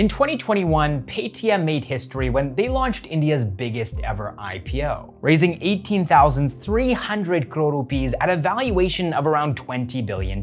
In 2021, Paytm made history when they launched India's biggest ever IPO, raising 18,300 crore rupees at a valuation of around $20 billion.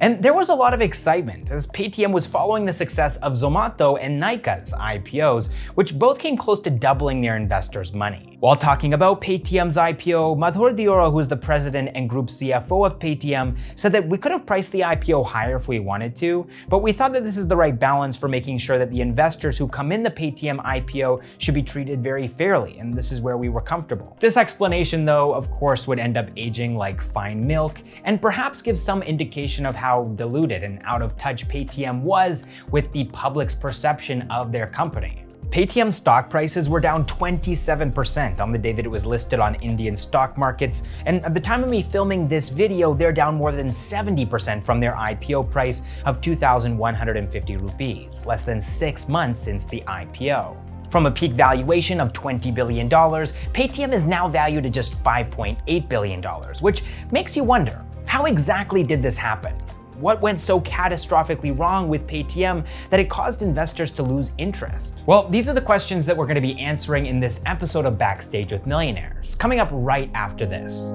And there was a lot of excitement as Paytm was following the success of Zomato and Nykaa's IPOs, which both came close to doubling their investors' money. While talking about Paytm's IPO, Madhur Deora, who is the president and group CFO of Paytm, said that we could have priced the IPO higher if we wanted to, but we thought that this is the right balance for making sure that the investors who come in the Paytm IPO should be treated very fairly, and this is where we were comfortable. This explanation, though, of course, would end up aging like fine milk, and perhaps give some indication of how diluted and out of touch Paytm was with the public's perception of their company. Paytm stock prices were down 27% on the day that it was listed on Indian stock markets, and at the time of me filming this video, they're down more than 70% from their IPO price of 2,150 rupees, less than six months since the IPO. From a peak valuation of $20 billion, Paytm is now valued at just $5.8 billion, which makes you wonder, how exactly did this happen? What went so catastrophically wrong with Paytm that it caused investors to lose interest? Well, these are the questions that we're going to be answering in this episode of Backstage with Millionaires, coming up right after this.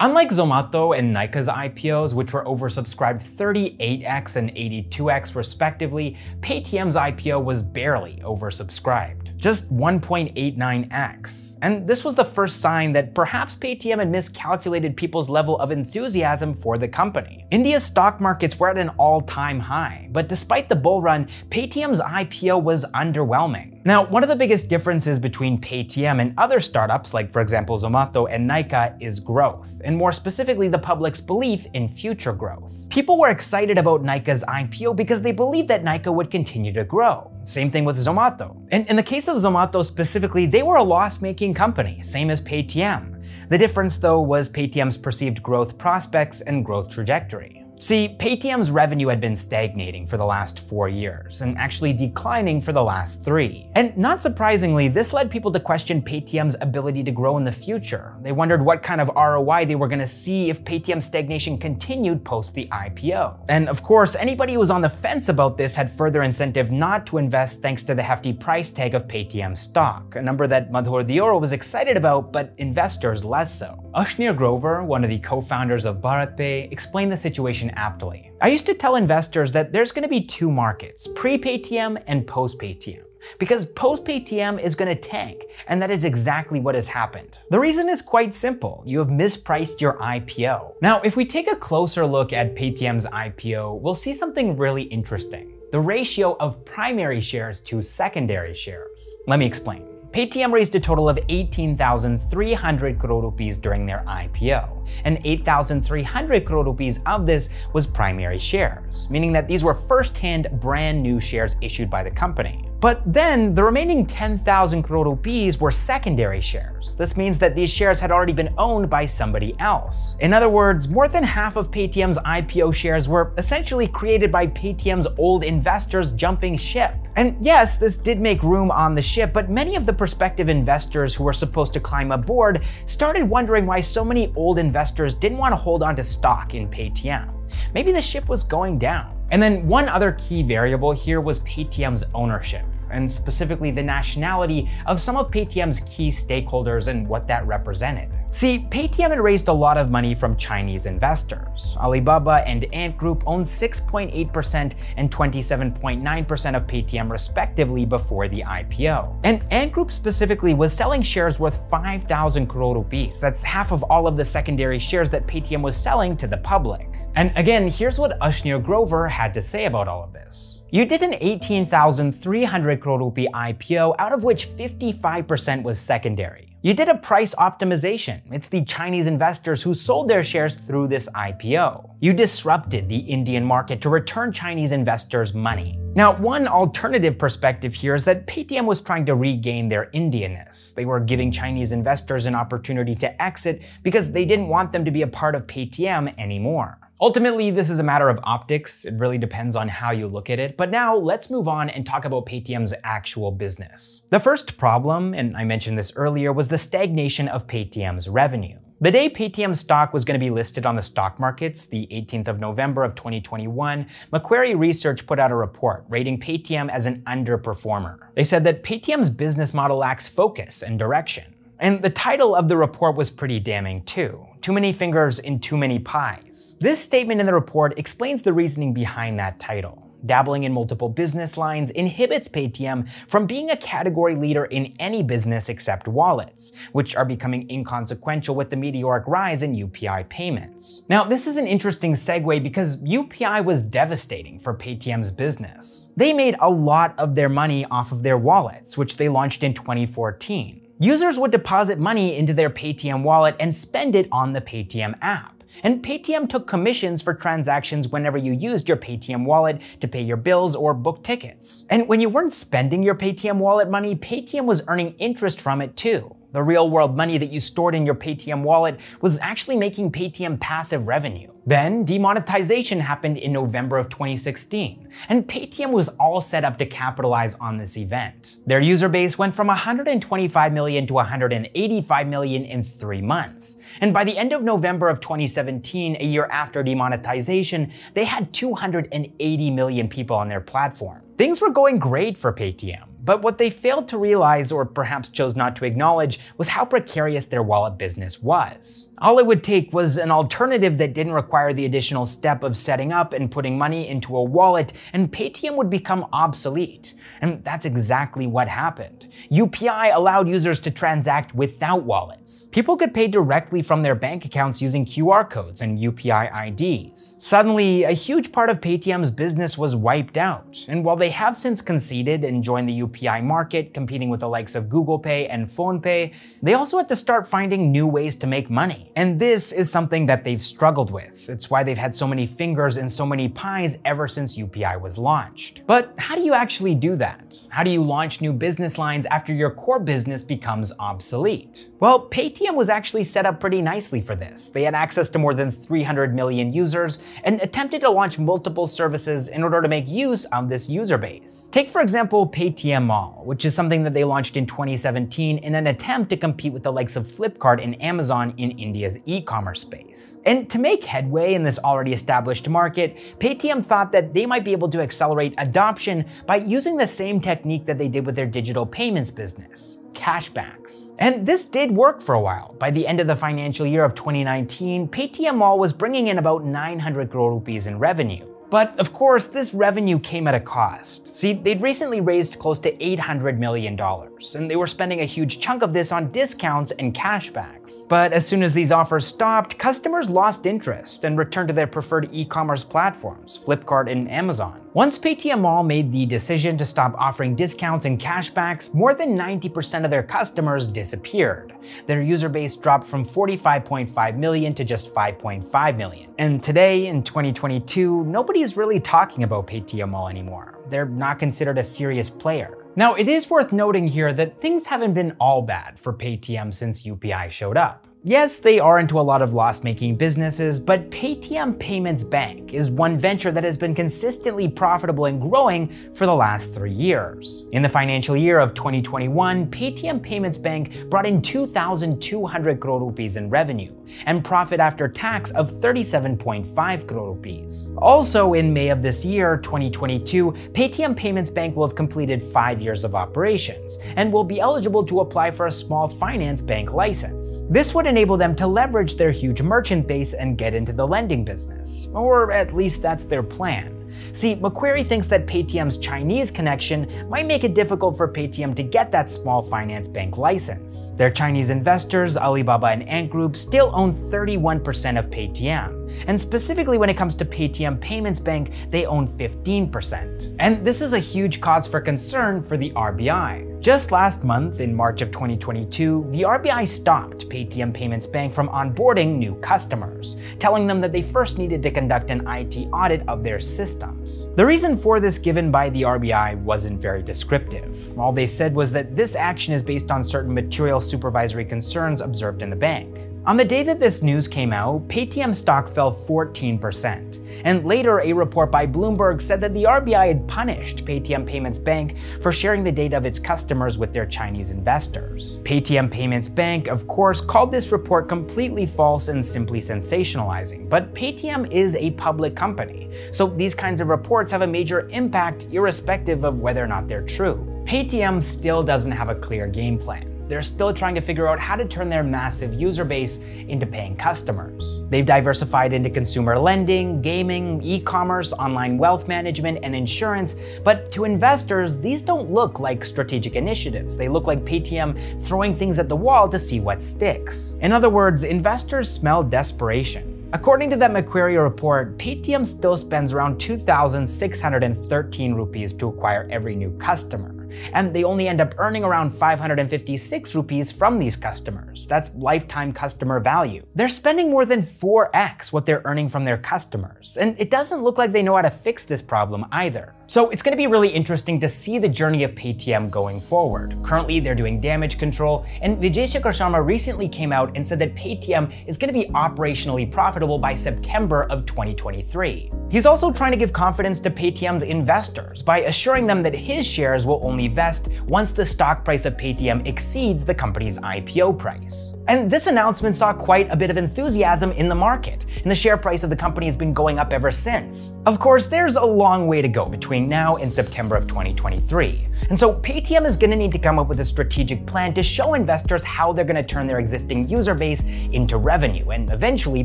Unlike Zomato and Nykaa's IPOs, which were oversubscribed 38x and 82x respectively, Paytm's IPO was barely oversubscribed, just 1.89x. And this was the first sign that perhaps Paytm had miscalculated people's level of enthusiasm for the company. India's stock markets were at an all-time high, but despite the bull run, Paytm's IPO was underwhelming. Now, one of the biggest differences between Paytm and other startups, like for example Zomato and Nykaa, is growth, and more specifically the public's belief in future growth. People were excited about Nykaa's IPO because they believed that Nykaa would continue to grow. Same thing with Zomato. And in the case of Zomato specifically, they were a loss-making company, same as Paytm. The difference though was Paytm's perceived growth prospects and growth trajectory. See, Paytm's revenue had been stagnating for the last four years, and actually declining for the last three. And not surprisingly, this led people to question Paytm's ability to grow in the future. They wondered what kind of ROI they were going to see if Paytm's stagnation continued post the IPO. And of course, anybody who was on the fence about this had further incentive not to invest thanks to the hefty price tag of Paytm stock, a number that Madhur Deora was excited about, but investors less so. Ashneer Grover, one of the co-founders of BharatPe, explained the situation aptly. I used to tell investors that there's going to be two markets, pre-Paytm and post-Paytm because post-Paytm is going to tank, and that is exactly what has happened. The reason is quite simple. You have mispriced your IPO. Now, if we take a closer look at Paytm's IPO, we'll see something really interesting. The ratio of primary shares to secondary shares. Let me explain. Paytm raised a total of 18,300 crore rupees during their IPO, and 8,300 crore rupees of this was primary shares, meaning that these were first-hand brand new shares issued by the company. But then the remaining 10,000 crore rupees were secondary shares. This means that these shares had already been owned by somebody else. In other words, more than half of Paytm's IPO shares were essentially created by Paytm's old investors jumping ship. And yes, this did make room on the ship, but many of the prospective investors who were supposed to climb aboard started wondering why so many old investors didn't want to hold on to stock in Paytm. Maybe the ship was going down. And then one other key variable here was Paytm's ownership and specifically the nationality of some of Paytm's key stakeholders and what that represented. See, Paytm had raised a lot of money from Chinese investors. Alibaba and Ant Group owned 6.8% and 27.9% of Paytm respectively before the IPO. And Ant Group specifically was selling shares worth 5,000 crore rupees. That's half of all of the secondary shares that Paytm was selling to the public. And again, here's what Ashneer Grover had to say about all of this. You did an 18,300 crore rupee IPO, out of which 55% was secondary. You did a price optimization. It's the Chinese investors who sold their shares through this IPO. You disrupted the Indian market to return Chinese investors money. Now, one alternative perspective here is that Paytm was trying to regain their Indianness. They were giving Chinese investors an opportunity to exit because they didn't want them to be a part of Paytm anymore. Ultimately, this is a matter of optics. It really depends on how you look at it. But now let's move on and talk about Paytm's actual business. The first problem, and I mentioned this earlier, was the stagnation of Paytm's revenue. The day Paytm stock was going to be listed on the stock markets, the 18th of November of 2021, Macquarie Research put out a report rating Paytm as an underperformer. They said that Paytm's business model lacks focus and direction. And the title of the report was pretty damning too. Too many fingers in too many pies. This statement in the report explains the reasoning behind that title dabbling in multiple business lines inhibits Paytm from being a category leader in any business except wallets, which are becoming inconsequential with the meteoric rise in UPI payments. Now, this is an interesting segue because UPI was devastating for Paytm's business. They made a lot of their money off of their wallets, which they launched in 2014. Users would deposit money into their Paytm wallet and spend it on the Paytm app. And Paytm took commissions for transactions whenever you used your Paytm wallet to pay your bills or book tickets. And when you weren't spending your Paytm wallet money, Paytm was earning interest from it too. The real world money that you stored in your Paytm wallet was actually making Paytm passive revenue. Then demonetization happened in November of 2016, and Paytm was all set up to capitalize on this event. Their user base went from 125 million to 185 million in three months. And by the end of November of 2017, a year after demonetization, they had 280 million people on their platform. Things were going great for Paytm. But what they failed to realize, or perhaps chose not to acknowledge, was how precarious their wallet business was. All it would take was an alternative that didn't require the additional step of setting up and putting money into a wallet, and Paytm would become obsolete. And that's exactly what happened. UPI allowed users to transact without wallets. People could pay directly from their bank accounts using QR codes and UPI IDs. Suddenly, a huge part of Paytm's business was wiped out, and while they have since conceded and joined the UPI UPI market, competing with the likes of Google Pay and PhonePe, they also had to start finding new ways to make money. And this is something that they've struggled with. It's why they've had so many fingers in so many pies ever since UPI was launched. But how do you actually do that? How do you launch new business lines after your core business becomes obsolete? Well, Paytm was actually set up pretty nicely for this. They had access to more than 300 million users and attempted to launch multiple services in order to make use of this user base. Take for example Paytm Mall, which is something that they launched in 2017 in an attempt to compete with the likes of Flipkart and Amazon in India's e-commerce space. And to make headway in this already established market, Paytm thought that they might be able to accelerate adoption by using the same technique that they did with their digital payments business cashbacks. And this did work for a while. By the end of the financial year of 2019, Paytm Mall was bringing in about 900 crore rupees in revenue. But of course, this revenue came at a cost. See, they'd recently raised close to $800 million, and they were spending a huge chunk of this on discounts and cashbacks. But as soon as these offers stopped, customers lost interest and returned to their preferred e commerce platforms, Flipkart and Amazon. Once Paytm Mall made the decision to stop offering discounts and cashbacks, more than 90% of their customers disappeared. Their user base dropped from 45.5 million to just 5.5 million. And today, in 2022, nobody is really talking about Paytm Mall anymore. They're not considered a serious player. Now, it is worth noting here that things haven't been all bad for Paytm since UPI showed up. Yes, they are into a lot of loss making businesses, but Paytm Payments Bank is one venture that has been consistently profitable and growing for the last three years. In the financial year of 2021, Paytm Payments Bank brought in 2,200 crore rupees in revenue and profit after tax of 37.5 crore rupees. Also, in May of this year, 2022, Paytm Payments Bank will have completed five years of operations and will be eligible to apply for a small finance bank license. This would enable them to leverage their huge merchant base and get into the lending business. Or at least that's their plan. See, Macquarie thinks that Paytm's Chinese connection might make it difficult for Paytm to get that small finance bank license. Their Chinese investors, Alibaba and Ant Group, still own 31% of Paytm. And specifically when it comes to Paytm Payments Bank, they own 15%. And this is a huge cause for concern for the RBI. Just last month, in March of 2022, the RBI stopped Paytm Payments Bank from onboarding new customers, telling them that they first needed to conduct an IT audit of their systems. The reason for this given by the RBI wasn't very descriptive. All they said was that this action is based on certain material supervisory concerns observed in the bank. On the day that this news came out, Paytm stock fell 14%. And later, a report by Bloomberg said that the RBI had punished Paytm Payments Bank for sharing the data of its customers with their Chinese investors. Paytm Payments Bank, of course, called this report completely false and simply sensationalizing. But Paytm is a public company, so these kinds of reports have a major impact irrespective of whether or not they're true. Paytm still doesn't have a clear game plan they're still trying to figure out how to turn their massive user base into paying customers. They've diversified into consumer lending, gaming, e commerce, online wealth management, and insurance, but to investors, these don't look like strategic initiatives. They look like Paytm throwing things at the wall to see what sticks. In other words, investors smell desperation. According to that Macquarie report, Paytm still spends around 2,613 rupees to acquire every new customer and they only end up earning around 556 rupees from these customers. That's lifetime customer value. They're spending more than 4x what they're earning from their customers, and it doesn't look like they know how to fix this problem either. So it's going to be really interesting to see the journey of Paytm going forward. Currently, they're doing damage control, and Vijay Shekhar Sharma recently came out and said that Paytm is going to be operationally profitable by September of 2023. He's also trying to give confidence to Paytm's investors by assuring them that his shares will only vest once the stock price of Paytm exceeds the company's IPO price. And this announcement saw quite a bit of enthusiasm in the market, and the share price of the company has been going up ever since. Of course, there's a long way to go between now and September of 2023. And so Paytm is going to need to come up with a strategic plan to show investors how they're going to turn their existing user base into revenue and eventually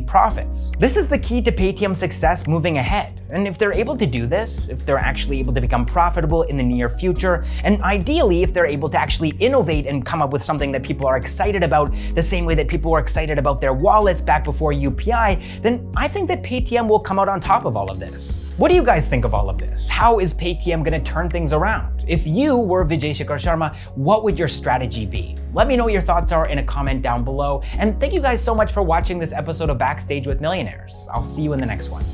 profits. This is the key to Paytm's success moving ahead. And if they're able to do this, if they're actually able to become profitable in the near future, and ideally if they're able to actually innovate and come up with something that people are excited about, the same way that people were excited about their wallets back before UPI, then I think that Paytm will come out on top of all of this. What do you guys think of all of this? How is Paytm to turn things around? If you were Vijay Shekhar Sharma, what would your strategy be? Let me know what your thoughts are in a comment down below. And thank you guys so much for watching this episode of Backstage with Millionaires. I'll see you in the next one.